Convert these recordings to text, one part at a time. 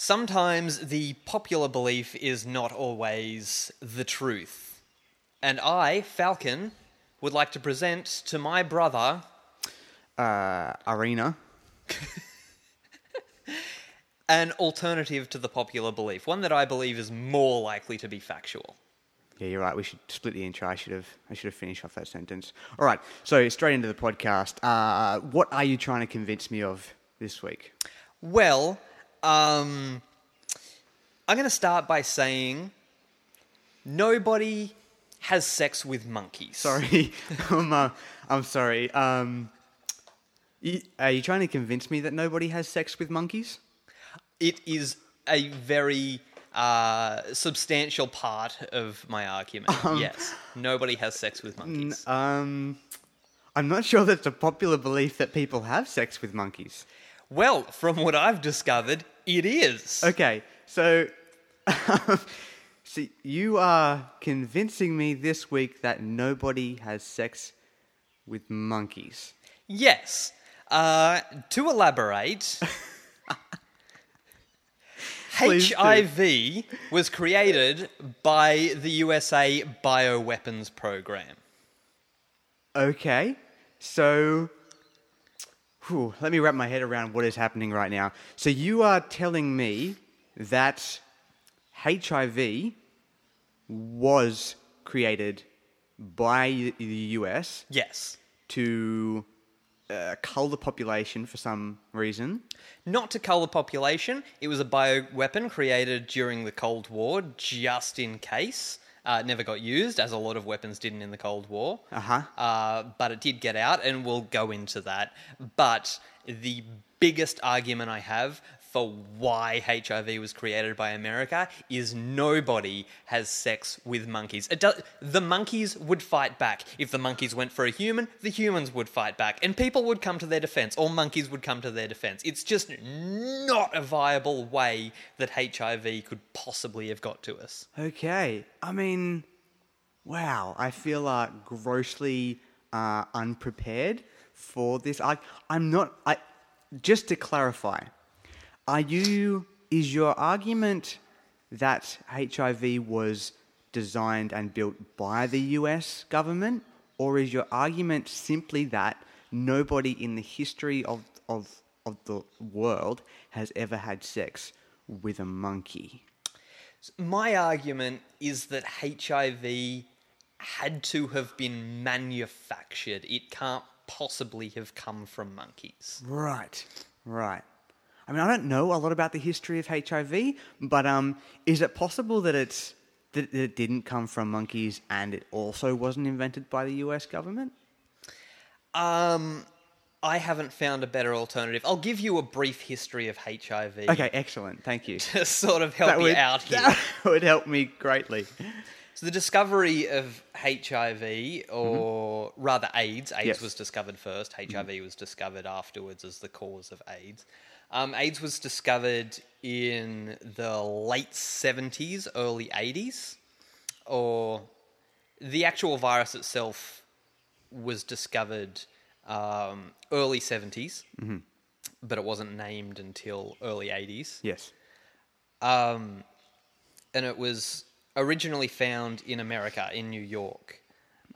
Sometimes the popular belief is not always the truth. And I, Falcon, would like to present to my brother Uh, arena. an alternative to the popular belief, one that I believe is more likely to be factual. Yeah, you're right. We should split the intro. I should have. I should have finished off that sentence. All right. So straight into the podcast. Uh, what are you trying to convince me of this week? Well, um, I'm going to start by saying nobody has sex with monkeys. Sorry. I'm. Uh, I'm sorry. Um, y- are you trying to convince me that nobody has sex with monkeys? It is a very uh, substantial part of my argument. yes, nobody has sex with monkeys. Um, I'm not sure that's a popular belief that people have sex with monkeys. Well, from what I've discovered, it is. Okay, so see, you are convincing me this week that nobody has sex with monkeys. Yes. Uh, to elaborate, Please do. HIV was created by the USA Bioweapons Program. Okay, so whew, let me wrap my head around what is happening right now. So you are telling me that HIV was created by the US Yes. to uh, cull the population for some reason. Not to cull the population, it was a bioweapon created during the Cold War just in case. Uh, never got used, as a lot of weapons didn't in the Cold War. Uh-huh. Uh, but it did get out, and we'll go into that. But the biggest argument I have for why HIV was created by America is nobody has sex with monkeys. Does, the monkeys would fight back. If the monkeys went for a human, the humans would fight back. And people would come to their defense, or monkeys would come to their defense. It's just not a viable way that HIV could possibly have got to us. Okay. I mean, wow. I feel uh, grossly uh, unprepared for this. I, I'm not. I just to clarify. Are you? Is your argument that HIV was designed and built by the U.S. government, or is your argument simply that nobody in the history of of of the world has ever had sex with a monkey? My argument is that HIV had to have been manufactured. It can't possibly have come from monkeys. Right, right. I mean, I don't know a lot about the history of HIV, but um, is it possible that it's that it didn't come from monkeys and it also wasn't invented by the U.S. government? Um, I haven't found a better alternative. I'll give you a brief history of HIV Okay, excellent. Thank you. to sort of help you would, out here. that would help me greatly. So the discovery of HIV, or rather AIDS, AIDS Mm-hmm. Yes. Mm-hmm. was discovered first. HIV was discovered afterwards as the cause of AIDS. Um, AIDS was discovered in the late seventies, early eighties, or the actual virus itself was discovered um, early 70s, Mm-hmm. but it wasn't named until early eighties. Yes. Um, and it was originally found in America, in New York.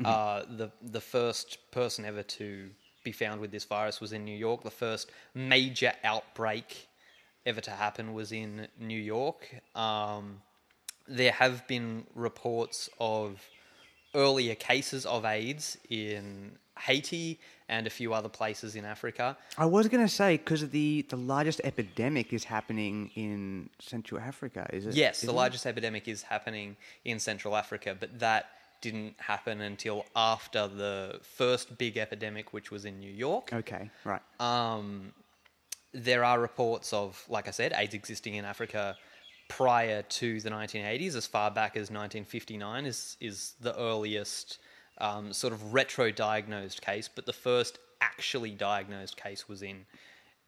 Uh, the the first person ever to be found with this virus was in New York. The first major outbreak ever to happen was in New York. Um, there have been reports of earlier cases of AIDS in Haiti and a few other places in Africa. I was going to say because the the largest epidemic is happening in Central Africa. Is it? Yes, the it? largest epidemic is happening in Central Africa, but that didn't happen until after the first big epidemic, which was in New York. Okay. Right. Um, there are reports of, like I said, AIDS existing in Africa prior to the 1980s, as far back as 1959 is is the earliest um, sort of retro-diagnosed case, but the first actually diagnosed case was in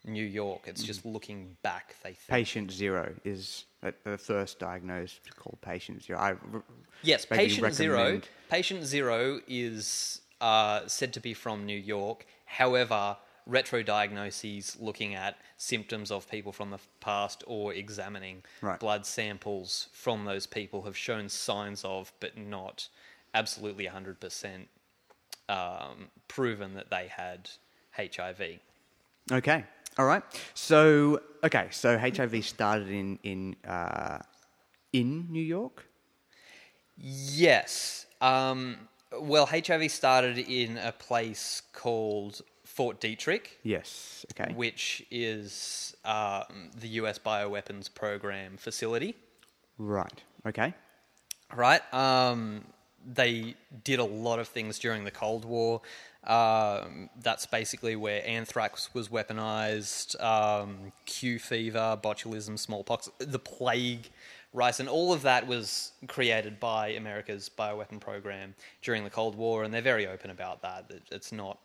New York. It's just looking back, they think. Patient zero is the- first diagnosed called patient zero. I Yes, patient zero. Patient zero is uh, said to be from New York. However, retro diagnoses looking at symptoms of people from the past or examining Right. blood samples from those people have shown signs of, but not absolutely 100% um, proven that they had HIV. Okay. All right. So okay. So HIV started in in uh, in New York. Yes. Um, well, HIV started in a place called Fort Detrick, Yes. Okay. which is um, the US bioweapons program facility. right. Okay. Right. Um, they did a lot of things during the Cold War. Um, that's basically where anthrax was weaponized, um, Q fever, botulism, smallpox, the plague, ricin, and all of that was created by America's bioweapon program during the Cold War, and they're very open about that. It's not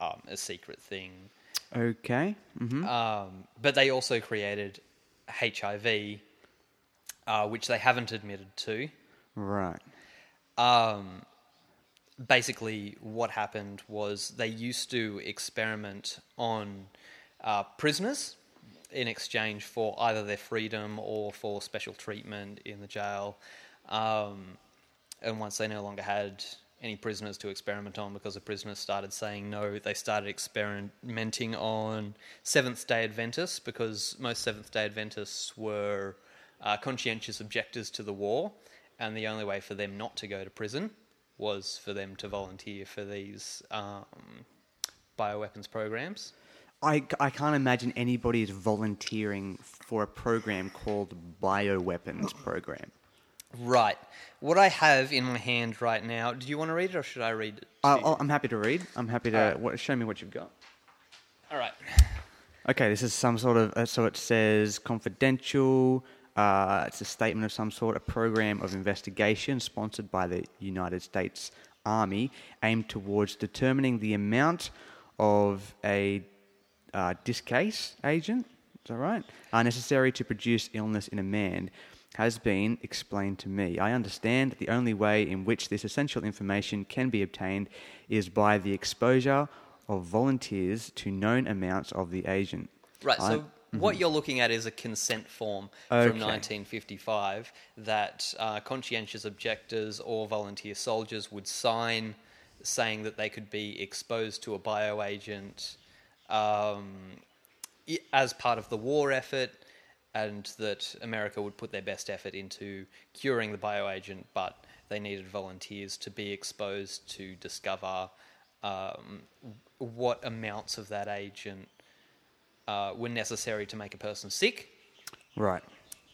um, a secret thing. Okay. hmm Um, but they also created HIV, uh, which they haven't admitted to. Right. Um, basically, what happened was they used to experiment on uh, prisoners in exchange for either their freedom or for special treatment in the jail. Um, and once they no longer had any prisoners to experiment on because the prisoners started saying no, they started experimenting on Seventh day Adventists because most Seventh day Adventists were uh, conscientious objectors to the war, and the only way for them not to go to prison was for them to volunteer for these um, bioweapons programs. I, I can't imagine anybody is volunteering for a program called Bioweapons Program. Right. What I have in my hand right now, do you want to read it or should I read it? Uh, oh, I'm happy to read. I'm happy to what, show me what you've got. All right. Okay, this is some sort of. Uh, so it says confidential. Uh, it's a statement of some sort, a program of investigation sponsored by the United States Army aimed towards determining the amount of a uh, discase agent, is that right? Uh, necessary to produce illness in a man has been explained to me. I understand that the only way in which this essential information can be obtained is by the exposure of volunteers to known amounts of the agent. Right. I- So what you're looking at is a consent form Okay. from 1955 that uh, conscientious objectors or volunteer soldiers would sign, saying that they could be exposed to a bioagent um, as part of the war effort, and that America would put their best effort into curing the bioagent, but they needed volunteers to be exposed to discover um, what amounts of that agent uh, were necessary to make a person sick Right.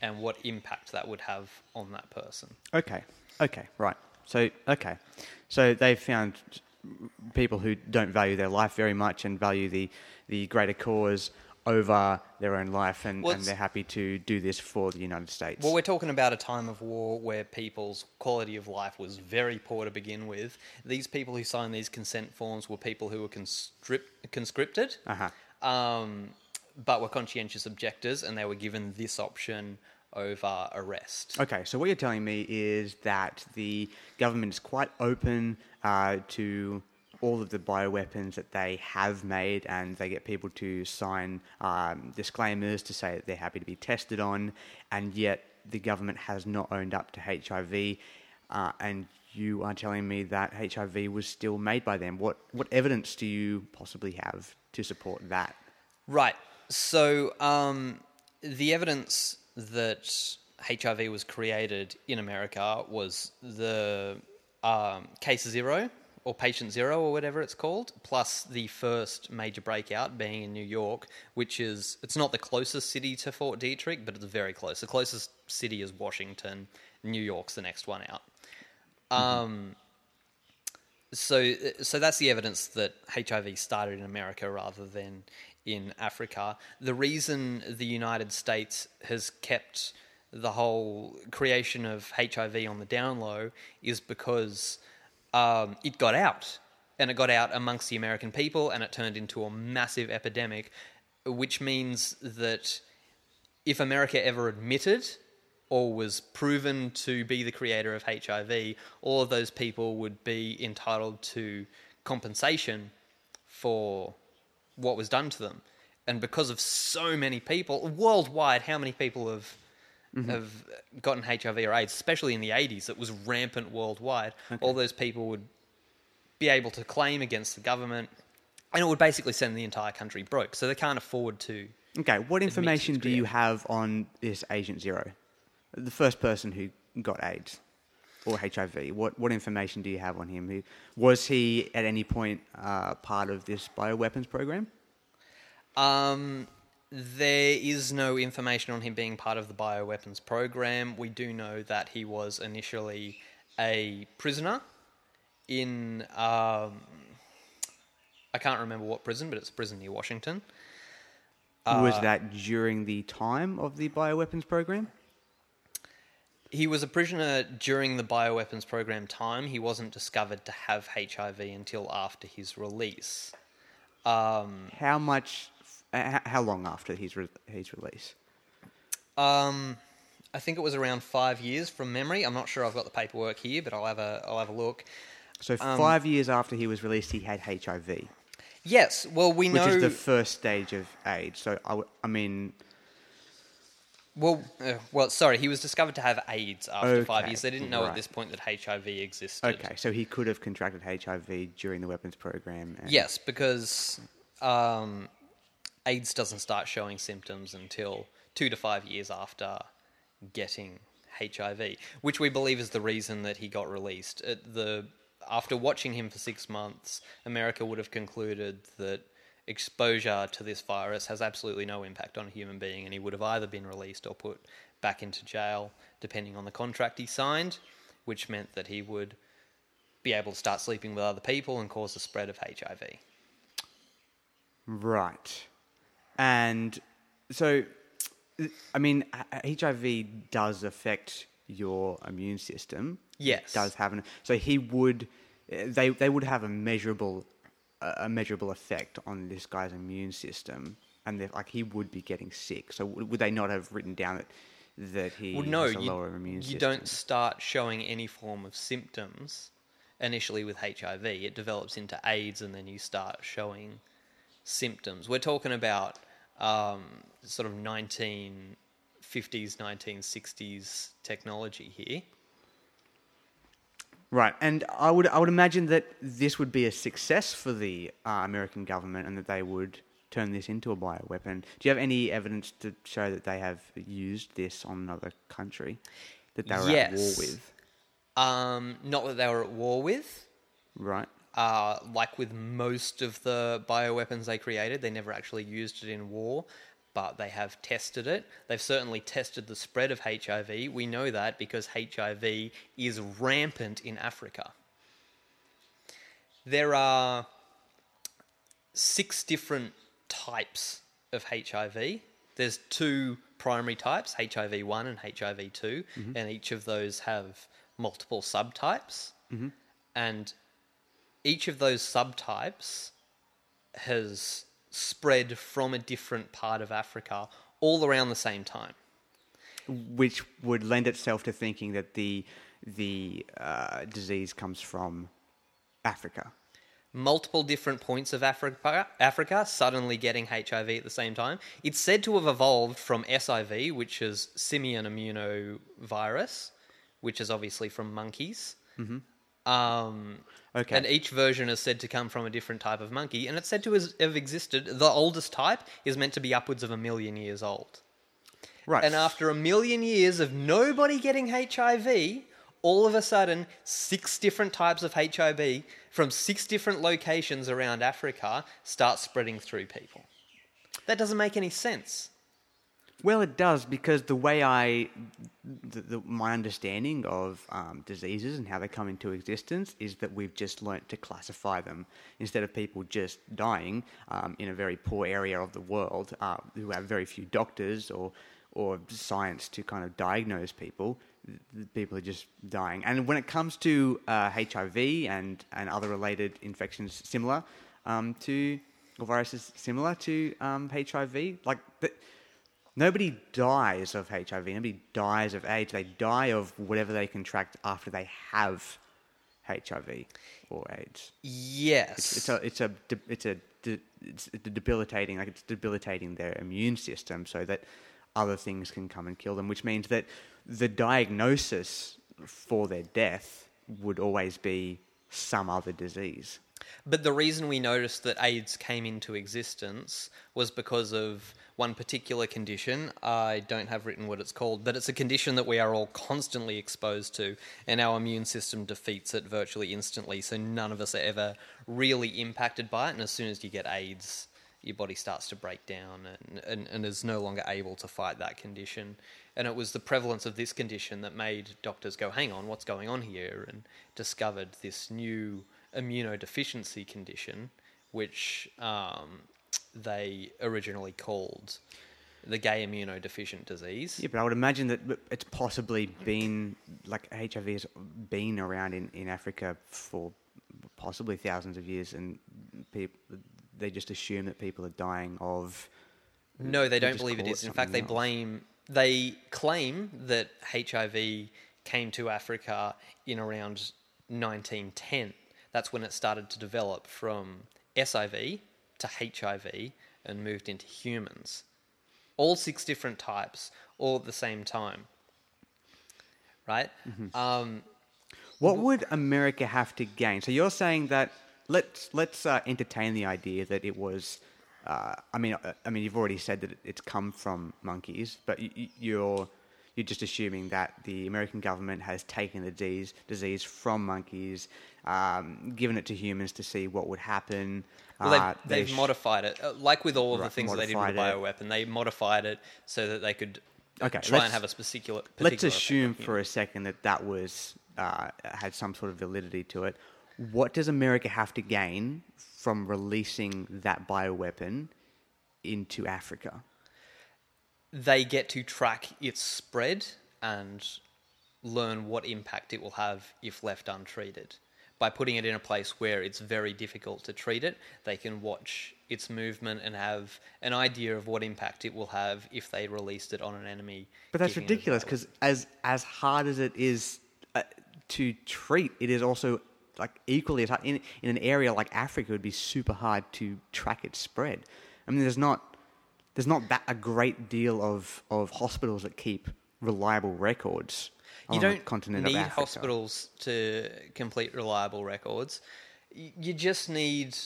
and what impact that would have on that person. Okay. Okay. Right. So okay. So they've found people who don't value their life very much and value the the greater cause over their own life, and, Well, and they're happy to do this for the United States. Well, we're talking about a time of war where people's quality of life was very poor to begin with. These people who signed these consent forms were people who were conscript, conscripted, Uh-huh. um, but were conscientious objectors, and they were given this option over arrest. Okay, so what you're telling me is that the government is quite open uh, to all of the bioweapons that they have made, and they get people to sign um, disclaimers to say that they're happy to be tested on, and yet the government has not owned up to HIV. Uh, and you are telling me that HIV was still made by them. What what evidence do you possibly have to support that? Right. So um, the evidence that HIV was created in America was the um, case zero or patient zero or whatever it's called, plus the first major breakout being in New York, which is it's not the closest city to Fort Detrick, but it's very close. The closest city is Washington. New York's the next one out. Um, so so that's the evidence that HIV started in America rather than in Africa. The reason the United States has kept the whole creation of HIV on the down low is because um, it got out and it got out amongst the American people and it turned into a massive epidemic, which means that if America ever admitted or was proven to be the creator of HIV, all of those people would be entitled to compensation for what was done to them, and because of so many people worldwide, how many people have mm-hmm. have gotten HIV or AIDS, especially in the 80s, it was rampant worldwide. All those people would be able to claim against the government, and it would basically send the entire country broke. So they can't afford to. Okay, what information do you have on this Agent Zero, the first person who got AIDS or HIV? What what information do you have on him? Was he at any point uh, part of this bioweapons program? Um, there is no information on him being part of the bioweapons program. We do know that he was initially a prisoner in. Um, I can't remember what prison, but it's a prison near Washington. Was Uh, that during the time of the bioweapons program? He was a prisoner during the bioweapons program time. He wasn't discovered to have HIV until after his release. Um, How much? Uh, how long after his re- his release? Um, I think it was around five years from memory. I'm not sure I've got the paperwork here, but I'll have a I'll have a look. So Um, five years after he was released, he had HIV, Yes, well we which know. Which is the first stage of AIDS. So I, I mean, well, uh, well, sorry, he was discovered to have AIDS after five years. They didn't know right. at this point that HIV existed. okay, so he could have contracted HIV during the weapons program. And Yes, because um, AIDS doesn't start showing symptoms until two to five years after getting HIV, which we believe is the reason that he got released. At the after watching him for six months, America would have concluded that exposure to this virus has absolutely no impact on a human being, and he would have either been released or put back into jail, depending on the contract he signed, which meant that he would be able to start sleeping with other people and cause the spread of HIV. Right. And so, I mean, HIV does affect your immune system. Yes. It does have an. So he would, they they would have a measurable, a measurable effect on this guy's immune system, and like he would be getting sick. So would they not have written down that that he Well, no, has a you, lower immune you system? don't start showing any form of symptoms initially with HIV. It develops into AIDS, and then you start showing symptoms. We're talking about um, sort of 1950s, 1960s technology here. Right, and I would I would imagine that this would be a success for the uh, American government, and that they would turn this into a bioweapon. Do you have any evidence to show that they have used this on another country that they were at war with? Um, not that they were at war with. Right. uh, like with most of the bioweapons they created, they never actually used it in war, but they have tested it. They've certainly tested the spread of HIV. We know that because HIV is rampant in Africa. There are six different types of HIV. There's two primary types, HIV 1 and HIV 2, mm-hmm. and each of those have multiple subtypes. Mm-hmm. And each of those subtypes has spread from a different part of Africa all around the same time. Which would lend itself to thinking that the the uh, disease comes from Africa. multiple different points of Africa, Africa suddenly getting HIV at the same time. It's said to have evolved from SIV, which is simian immunovirus, which is obviously from monkeys. Mm-hmm. Um, Okay. And each version is said to come from a different type of monkey, and it's said to have existed. The oldest type is meant to be upwards of a million years old. Right. And after a million years of nobody getting HIV, all of a sudden, six different types of HIV from six different locations around Africa start spreading through people. That doesn't make any sense. Well, it does because the way I, the, the, my understanding of um, diseases and how they come into existence is that we've just learnt to classify them instead of people just dying um, in a very poor area of the world uh, who have very few doctors or or science to kind of diagnose people. People are just dying, and when it comes to uh, HIV and and other related infections similar um, to or viruses similar to um, HIV, like. The, Nobody dies of HIV. Nobody dies of AIDS. They die of whatever they contract after they have HIV or AIDS. Yes. It's, it's a it's a it's a it's debilitating like it's debilitating their immune system so that other things can come and kill them, which means that the diagnosis for their death would always be some other disease. But the reason we noticed that AIDS came into existence was because of one particular condition. I don't have written what it's called, but it's a condition that we are all constantly exposed to, and our immune system defeats it virtually instantly. So none of us are ever really impacted by it. And as soon as you get AIDS, your body starts to break down and, and, and is no longer able to fight that condition. And it was the prevalence of this condition that made doctors go, hang on, what's going on here? And discovered this new immunodeficiency condition, which um, they originally called the gay immunodeficient disease. Yeah, but I would imagine that it's possibly been like HIV has been around in, in Africa for possibly thousands of years, and people they just assume that people are dying of. No, they don't believe it is. In fact, they else. blame. They claim that HIV came to Africa in around 1910. That's when it started to develop from SIV to HIV and moved into humans. All six different types, all at the same time. Right? Mm-hmm. Um, What would America have to gain? So you're saying that let's let's uh, entertain the idea that it was. Uh, I mean, uh, I mean, you've already said that it's come from monkeys, but y- y- you're you're just assuming that the American government has taken the disease disease from monkeys, um, given it to humans to see what would happen. Well, they've, Uh, they've sh- modified it. Uh, Like with all of the things that they did with the bioweapon, they modified it so that they could Okay, try and have a particular. Let's assume for a second that that was uh, had some sort of validity to it. What does America have to gain from releasing that bioweapon into Africa? They get to track its spread and learn what impact it will have if left untreated. By putting it in a place where it's very difficult to treat it, they can watch its movement and have an idea of what impact it will have if they released it on an enemy. But that's giving it a ridiculous because as as hard as it is uh, to treat, it is also like equally as hard in in an area like Africa. It would be super hard to track its spread. I mean, there's not there's not that a great deal of of hospitals that keep reliable records. you on don't continent need of Africa. hospitals to complete reliable records. You just need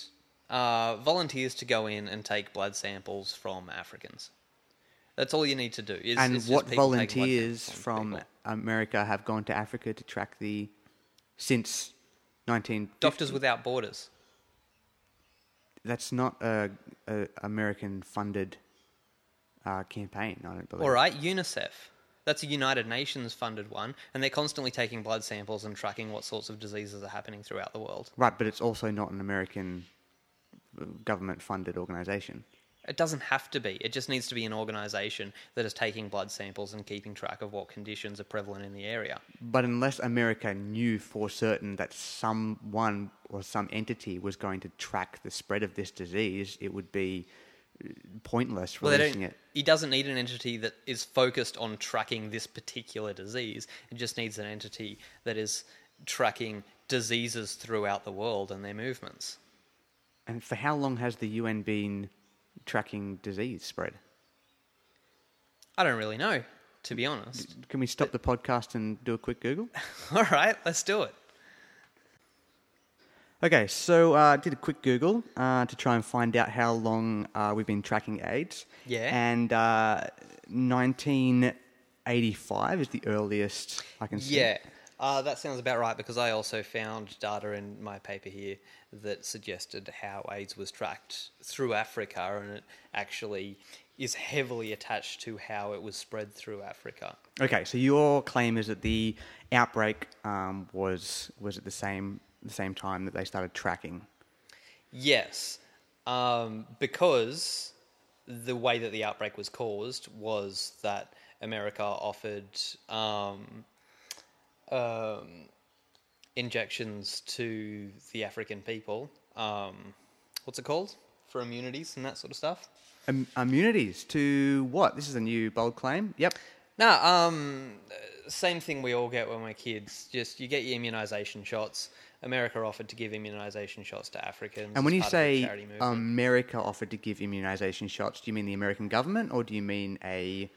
uh, volunteers to go in and take blood samples from Africans. That's all you need to do. Is, and what people taking blood volunteers samples from. America have gone to Africa to track the since 19 Doctors Without Borders? That's not a, a American funded uh, campaign. I don't believe. All right, UNICEF. That's a United Nations funded one, and they're constantly taking blood samples and tracking what sorts of diseases are happening throughout the world. Right, but it's also not an American government funded organization. It doesn't have to be. It just needs to be an organisation that is taking blood samples and keeping track of what conditions are prevalent in the area. But unless America knew for certain that someone or some entity was going to track the spread of this disease, it would be uh, pointless Well, releasing it. he doesn't need an entity that is focused on tracking this particular disease. It just needs an entity that is tracking diseases throughout the world and their movements. And for how long has the UN been tracking disease spread? I don't really know, to be honest. Can we stop the podcast and do a quick Google? All right, let's do it. Okay, so I uh, did a quick Google uh, to try and find out how long uh, we've been tracking AIDS. Yeah. And uh, 1985 is the earliest I can see. Yeah, uh, that sounds about right because I also found data in my paper here that suggested how AIDS was tracked through Africa, and it actually is heavily attached to how it was spread through Africa. Okay, so your claim is that the outbreak um, was was at the same the same time that they started tracking. Yes, um, because the way that the outbreak was caused was that America offered um, um, injections to the African people. Um, what's it called? For immunities and that sort of stuff. Im- immunities to what? This is a new bold claim. Yep. No, um, same thing we all get when we're kids. Just you get your immunization shots. America offered to give immunization shots to Africans. And when you part of the say. America offered to give immunization shots, do you mean the American government or do you mean a,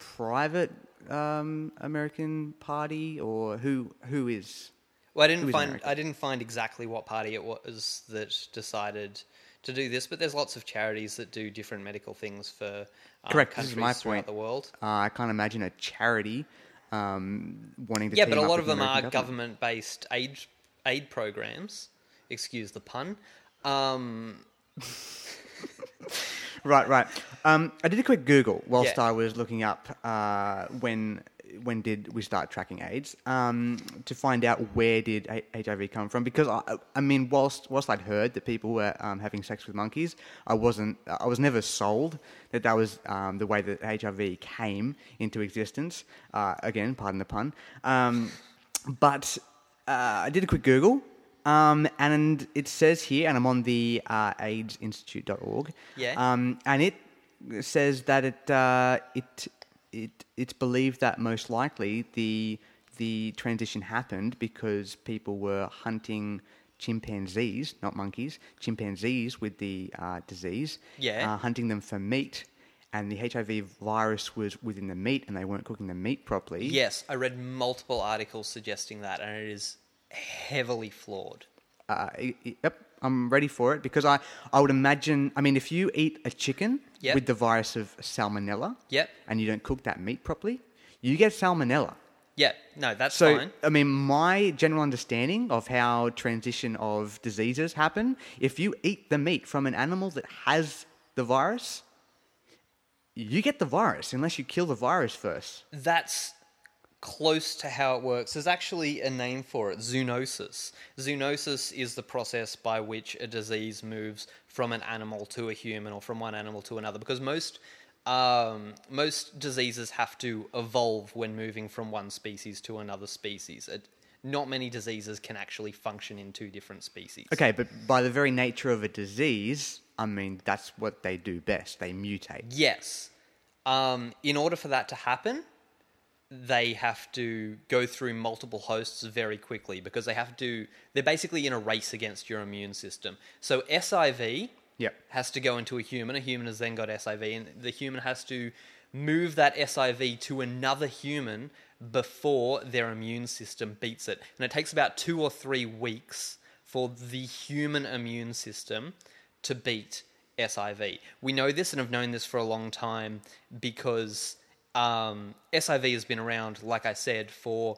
private um, American party or who who is? Well, I didn't find? I didn't find exactly what party it was that decided to do this, but there's lots of charities that do different medical things for um, Correct, this countries is my throughout point. the world. Uh, I can't imagine a charity um, wanting to. Yeah, but a lot of the them are American government. government-based aid aid programs. Excuse the pun. Um, Right, right. Um, I did a quick Google whilst Yeah. I was looking up uh, when when did we start tracking AIDS um, to find out where did H- HIV come from because I, I mean whilst whilst I'd heard that people were um, having sex with monkeys, I wasn't I was never sold that that was um, the way that HIV came into existence. Uh, again, pardon the pun. Um, but uh, I did a quick Google. Um, and it says here, and I'm on the uh, AIDSinstitute.org. Yeah. Um, and it says that it uh, it it it's believed that most likely the the transition happened because people were hunting chimpanzees, not monkeys, chimpanzees with the uh, disease. Yeah. Uh, hunting them for meat, and the HIV virus was within the meat, and they weren't cooking the meat properly. yes, I read multiple articles suggesting that, and it is heavily flawed. Uh, yep, I'm ready for it because I, I would imagine. I mean, if you eat a chicken Yep. with the virus of salmonella, Yep. and you don't cook that meat properly, you get salmonella. Yeah, no, that's So, fine. I mean, my general understanding of how transition of diseases happen, if you eat the meat from an animal that has the virus, you get the virus unless you kill the virus first. That's close to how it works. There's actually a name for it zoonosis. Zoonosis is the process by which a disease moves from an animal to a human or from one animal to another because most. Um, most diseases have to evolve when moving from one species to another species. It, not many diseases can actually function in two different species. Okay, but by the very nature of a disease, I mean, that's what they do best. They mutate. Yes. Um, in order for that to happen, they have to go through multiple hosts very quickly because they have to. They're basically in a race against your immune system. So SIV Yep. has to go into a human. A human has then got SIV, and the human has to move that SIV to another human before their immune system beats it. And it takes about two or three weeks for the human immune system to beat SIV. We know this and have known this for a long time because um, SIV has been around, like I said, for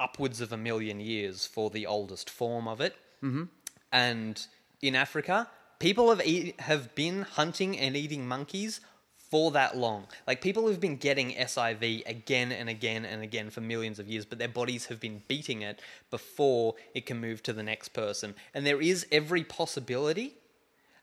upwards of a million years for the oldest form of it. Mm-hmm. And in Africa, people have eat, have been hunting and eating monkeys for that long. Like people have been getting SIV again and again and again for millions of years, but their bodies have been beating it before it can move to the next person. And there is every possibility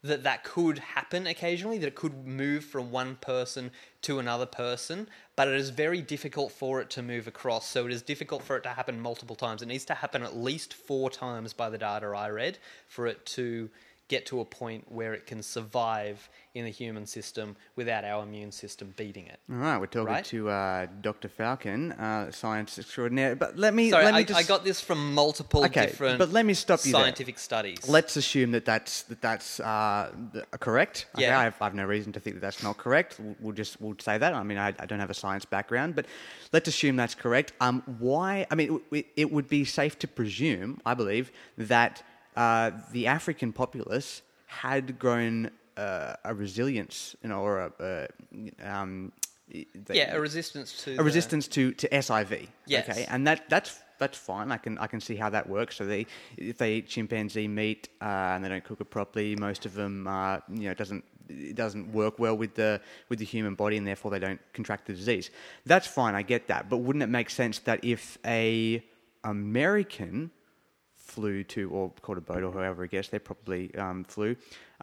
that that could happen occasionally, that it could move from one person to another person, but it is very difficult for it to move across. So it is difficult for it to happen multiple times. It needs to happen at least four times by the data I read for it to get to a point where it can survive in the human system without our immune system beating it. All right, we're talking Right. to uh, Dr. Falcon, uh, science extraordinaire. But let me Sorry, let me I, just I got this from multiple Okay, different but let me stop you there. scientific studies. Let's assume that that's that that's uh, th- correct. Okay, Yeah. I have, I have no reason to think that that's not correct. We'll, we'll just we'll say that. I mean, I, I don't have a science background, but let's assume that's correct. Um, why? I mean, it, it would be safe to presume, I believe, that uh, the African populace had grown uh, a resilience, you know, or a uh, um, they- yeah, a resistance to a the- resistance to, to SIV. Yes. Okay, and that that's that's fine. I can I can see how that works. So they if they eat chimpanzee meat uh, and they don't cook it properly, most of them uh, you know it doesn't it doesn't work well with the with the human body, and therefore they don't contract the disease. That's fine. I get that. But wouldn't it make sense that if a American flew to, or caught a boat, or however I guess they probably um, flew,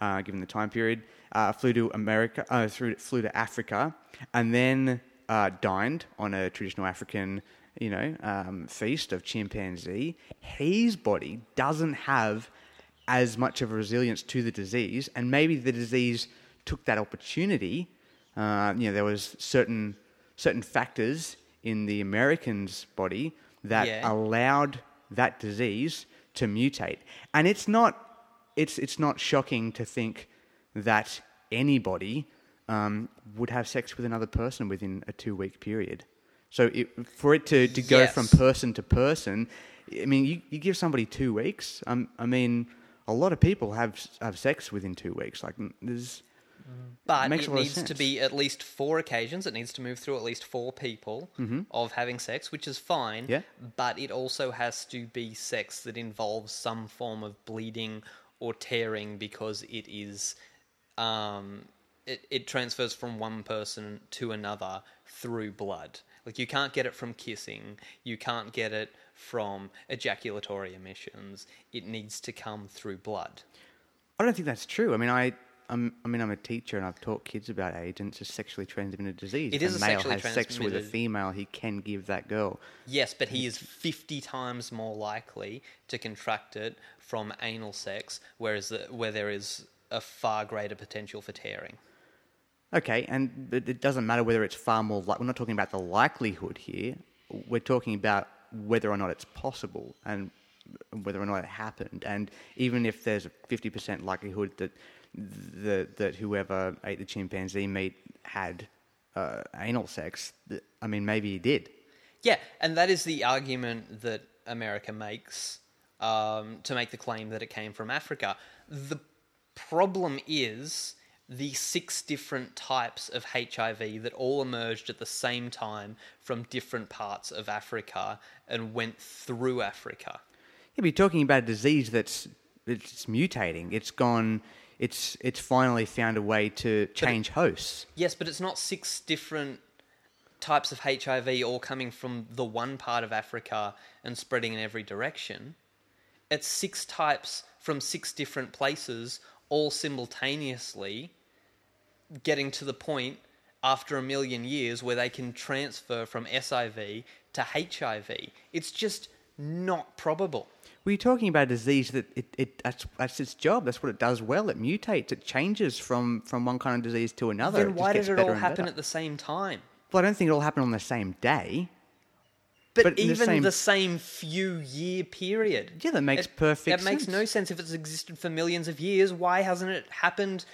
uh, given the time period, uh, flew to America, uh, through, flew to Africa, and then uh, dined on a traditional African, you know, um, feast of chimpanzee. His body doesn't have as much of a resilience to the disease, and maybe the disease took that opportunity. Uh, you know, there was certain certain factors in the American's body that Yeah. allowed that disease to mutate. And it's not it's it's not shocking to think that anybody um, would have sex with another person within a two week period. So it, for it to, to go from person to person, I mean, you, you give somebody two weeks. Um, I mean, a lot of people have have sex within two weeks. Like there's But it lot needs to be at least four occasions. It needs to move through at least four people of having sex, which is fine. Mm-hmm. Yeah. But it also has to be sex that involves some form of bleeding or tearing because it is. Um, it, it transfers from one person to another through blood. Like you can't get it from kissing. You can't get it from ejaculatory emissions. It needs to come through blood. I don't think that's true. I mean, I. I'm, I mean, I'm a teacher and I've taught kids about AIDS, and it's a sexually transmitted disease. It if is a male has sex with a female, he can give that girl. Yes, but he is 50 times more likely to contract it from anal sex, whereas the, where there is a far greater potential for tearing. Okay, and it doesn't matter whether it's far more. Like, we're not talking about the likelihood here. We're talking about whether or not it's possible and whether or not it happened. And even if there's a fifty percent likelihood that the, that whoever ate the chimpanzee meat had uh, anal sex, I mean, maybe he did. Yeah, and that is the argument that America makes um, to make the claim that it came from Africa. The problem is the six different types of HIV that all emerged at the same time from different parts of Africa and went through Africa. Yeah, but you're talking about a disease that's it's mutating. It's gone. It's it's finally found a way to change hosts. Yes, but it's not six different types of HIV all coming from the one part of Africa and spreading in every direction. It's six types from six different places, all simultaneously getting to the point after a million years where they can transfer from SIV to HIV. It's just not probable. Were talking about a disease that it, it that's, that's its job? That's what it does well. It mutates. It changes from, from one kind of disease to another. Then just why did it all happen better. at the same time? Well, I don't think it'll happen on the same day. But, But in the even same- the same few year period. Yeah, that makes It- perfect That makes no sense if it's existed for millions of years. Why hasn't it happened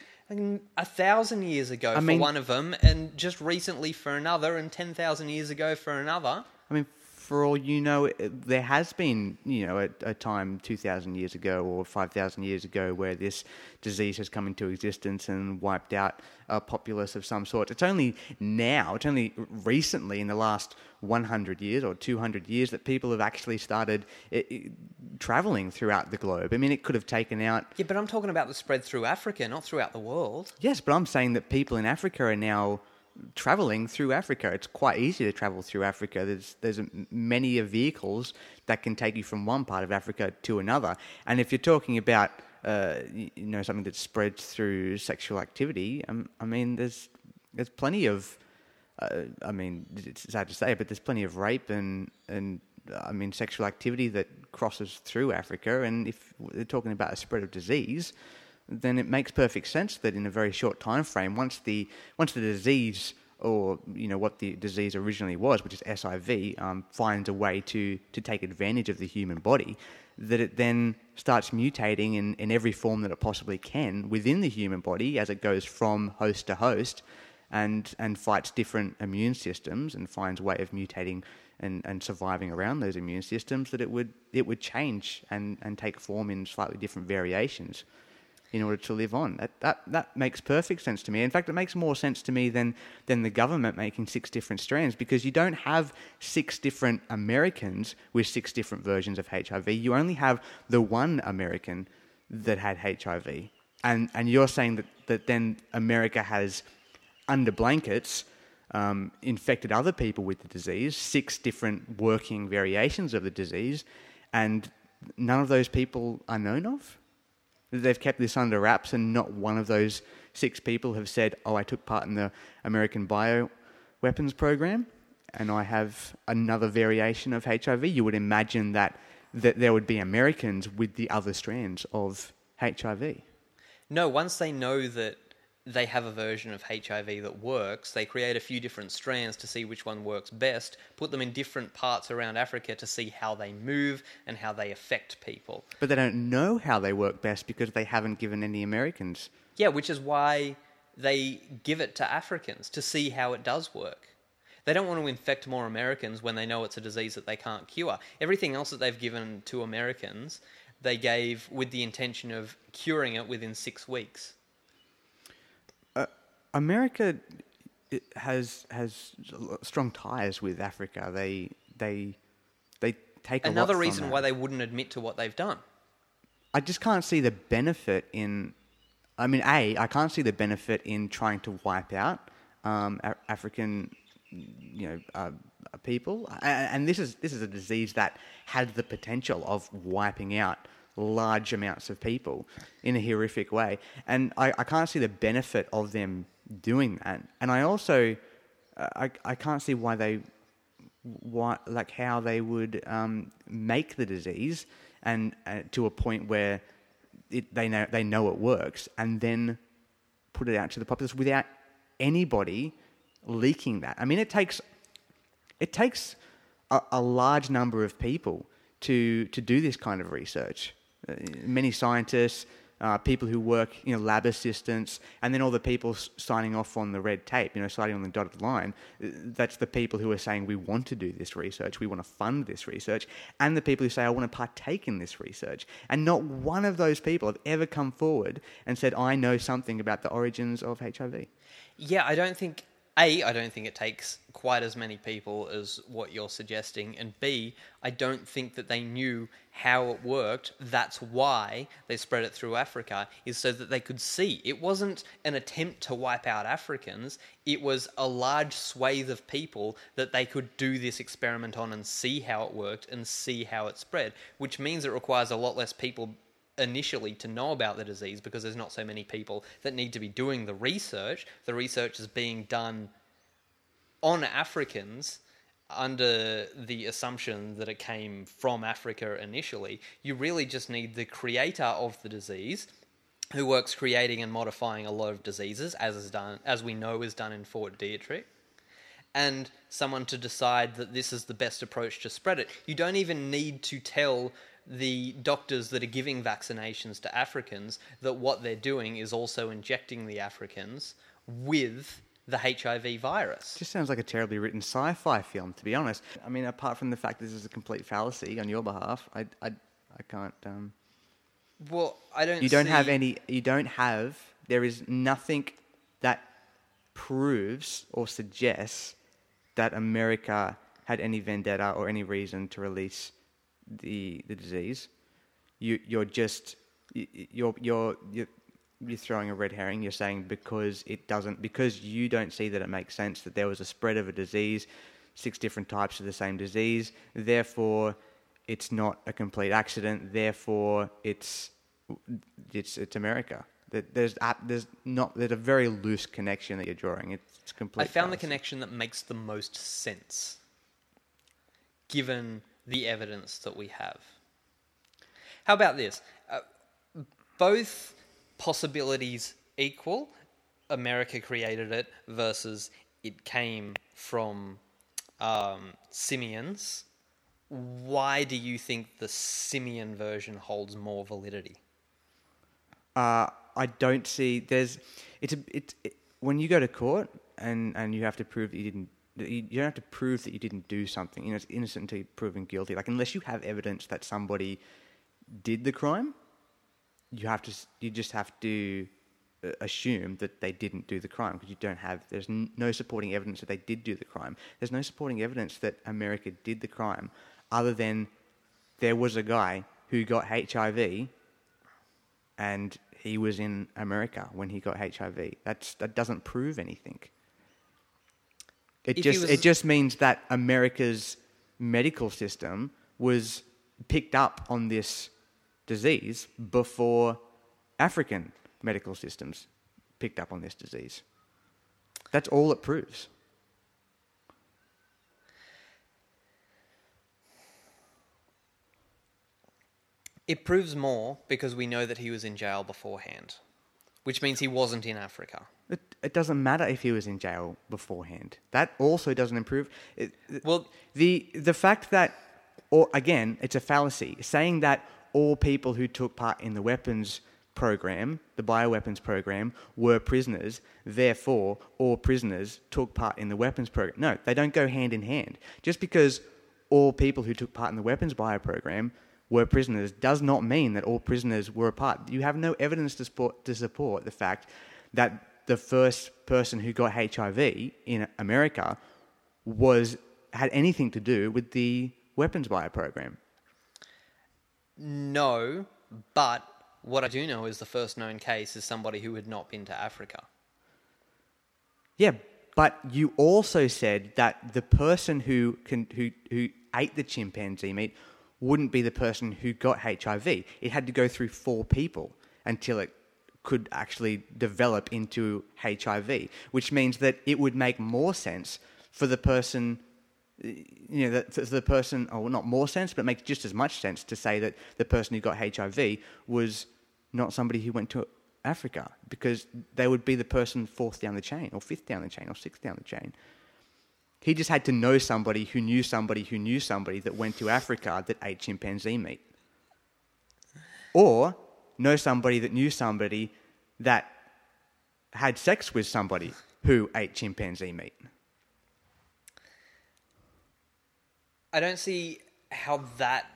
a thousand years ago for mean- one of them, and just recently for another, and ten thousand years ago for another? I mean, for all you know, it- there has been, you know, a, a time 2,000 years ago or 5,000 years ago where this disease has come into existence and wiped out a populace of some sort. It's only now, it's only recently in the last 100 years or 200 years that people have actually started i i traveling throughout the globe. I mean, it could have taken out Yeah, but I'm talking about the spread through Africa, not throughout the world. Yes, but I'm saying that people in Africa are now traveling through Africa. It's quite easy to travel through Africa. There's there's many vehicles that can take you from one part of Africa to another. And if you're talking about uh, you know something that spreads through sexual activity, um, I mean there's there's plenty of uh, I mean it's sad to say, but there's plenty of rape and and I mean sexual activity that crosses through Africa. And if they're talking about a spread of disease, then it makes perfect sense that in a very short time frame, once the once the disease or you know what the disease originally was, which is SIV, um, finds a way to to take advantage of the human body, that it then starts mutating in, in every form that it possibly can within the human body as it goes from host to host, and and fights different immune systems and finds a way of mutating and, and surviving around those immune systems that it would it would change and, and take form in slightly different variations in order to live on. That, that that makes perfect sense to me. In fact, it makes more sense to me than than the government making six different strands because you don't have six different Americans with six different versions of HIV. You only have the one American that had HIV, and and you're saying that that then America has under blankets. Um, infected other people with the disease, six different working variations of the disease, and none of those people are known of? They've kept this under wraps and not one of those six people have said, oh, I took part in the American bioweapons program and I have another variation of HIV. You would imagine that, that there would be Americans with the other strands of HIV. No, once they know that they have a version of HIV that works. They create a few different strands to see which one works best, put them in different parts around Africa to see how they move and how they affect people. But they don't know how they work best because they haven't given any Americans. Yeah, which is why they give it to Africans to see how it does work. They don't want to infect more Americans when they know it's a disease that they can't cure. Everything else that they've given to Americans, they gave with the intention of curing it within six weeks. America has has strong ties with Africa. They they they take a lot Another reason why they wouldn't admit to what they've done. I just can't see the benefit in. I mean, a I can't see the benefit in trying to wipe out um, a- African, you know, uh, people. And this is this is a disease that had the potential of wiping out large amounts of people in a horrific way. And I, I can't see the benefit of them doing that. And I also uh, I I can't see why they why, like how they would um, make the disease and uh, to a point where it, they know they know it works, and then put it out to the populace without anybody leaking that. I mean, it takes it takes a, a large number of people to to do this kind of research. Uh, many scientists, uh, people who work, you know, lab assistants, and then all the people signing off on the red tape, you know, signing on the dotted line. uh, That's the people who are saying we want to do this research, we want to fund this research, and the people who say I want to partake in this research. And not one of those people have ever come forward and said I know something about the origins of HIV. Yeah, I don't think A, I don't think it takes quite as many people as what you're suggesting, and B, I don't think that they knew how it worked. That's why they spread it through Africa, is so that they could see. It wasn't an attempt to wipe out Africans, it was a large swathe of people that they could do this experiment on and see how it worked and see how it spread, which means it requires a lot less people initially to know about the disease because there's not so many people that need to be doing the research. The research is being done on Africans under the assumption that it came from Africa initially. You really just need the creator of the disease who works creating and modifying a lot of diseases as is done as we know is done in Fort Detrick and someone to decide that this is the best approach to spread it. You don't even need to tell the doctors that are giving vaccinations to Africans that what they're doing is also injecting the Africans with the HIV virus. just sounds like a terribly written sci-fi film, to be honest. I mean, apart from the fact this is a complete fallacy on your behalf, I, I, I can't. Um, Well, I don't. you don't have any. You don't have. There is nothing that proves or suggests that America had any vendetta or any reason to release the the disease. You, you're just you- you're you're you're you're throwing a red herring. You're saying because it doesn't because you don't see that it makes sense that there was a spread of a disease, six different types of the same disease. Therefore, it's not a complete accident. Therefore, it's it's it's America. There- There's a- there's not there's a very loose connection that you're drawing. It's, it's complete. I found the connection that makes the most sense, given the evidence that we have. How about this? Uh, both possibilities equal. America created it versus it came from um, simians. Why do you think the simian version holds more validity? Uh, I don't see. There's, it's a, it's it, when you go to court and and you have to prove that you didn't. You don't have to prove that you didn't do something. You know, it's innocent until proven guilty. Like unless you have evidence that somebody did the crime, you have to. You just have to uh, assume that they didn't do the crime because you don't have. There's no supporting evidence that they did do the crime. There's no supporting evidence that America did the crime, other than there was a guy who got HIV and he was in America when he got HIV. That's that doesn't prove anything. It If just was- it just means that America's medical system was picked up on this disease before African medical systems picked up on this disease. That's all it proves. It proves more because we know that he was in jail beforehand, which means he wasn't in Africa. It, it doesn't matter if he was in jail beforehand. That also doesn't improve. It, Well- the the fact that, or again, it's a fallacy saying that all people who took part in the weapons program, the bioweapons program, were prisoners. Therefore, all prisoners took part in the weapons program. No, they don't go hand in hand. Just because all people who took part in the weapons bio program were prisoners does not mean that all prisoners were a part. You have no evidence to support, to support the fact that the first person who got HIV in America was had anything to do with the weapons bio program. No, but what I do know is the first known case is somebody who had not been to Africa. Yeah, but you also said that the person who can who who ate the chimpanzee meat wouldn't be the person who got HIV. It had to go through four people until it could actually develop into HIV, which means that it would make more sense for the person you know, that the person, or not more sense, but it makes just as much sense to say that the person who got HIV was not somebody who went to Africa, because they would be the person fourth down the chain, or fifth down the chain, or sixth down the chain. He just had to know somebody who knew somebody who knew somebody that went to Africa that ate chimpanzee meat. Or know somebody that knew somebody that had sex with somebody who ate chimpanzee meat. I don't see how that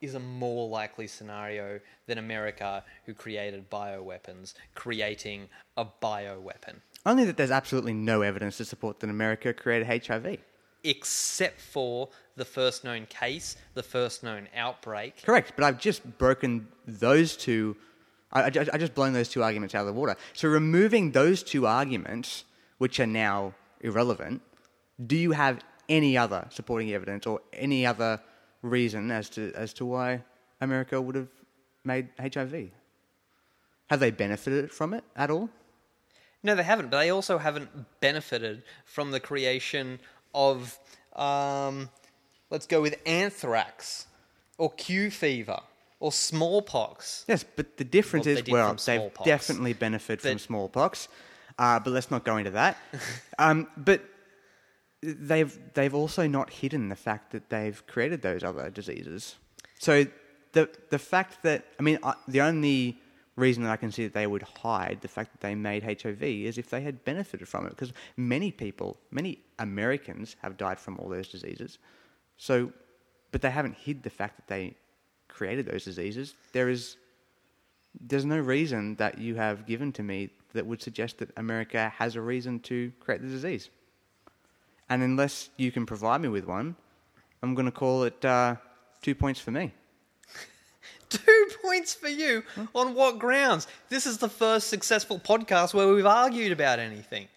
is a more likely scenario than America, who created bioweapons, creating a bioweapon. Only that there's absolutely no evidence to support that America created HIV. Except for the first known case, the first known outbreak. Correct, but I've just broken those two. I, I, I just blown those two arguments out of the water. So removing those two arguments, which are now irrelevant, do you have any other supporting evidence or any other reason as to as to why America would have made HIV? Have they benefited from it at all? No, they haven't, but they also haven't benefited from the creation of, um, let's go with anthrax, or Q fever, or smallpox. Yes, but the difference Well, they is did well, from they've smallpox. definitely benefited from But- smallpox, uh, but let's not go into that. um, but they've they've also not hidden the fact that they've created those other diseases. So the the fact that I mean I, the only reason that I can see that they would hide the fact that they made HIV is if they had benefited from it, because many people, many Americans have died from all those diseases. So, but they haven't hid the fact that they created those diseases. There is there's no reason that you have given to me that would suggest that America has a reason to create the disease. And unless you can provide me with one, I'm going to call it uh, two points for me. Two points for you. On what grounds? This is the first successful podcast where we've argued about anything.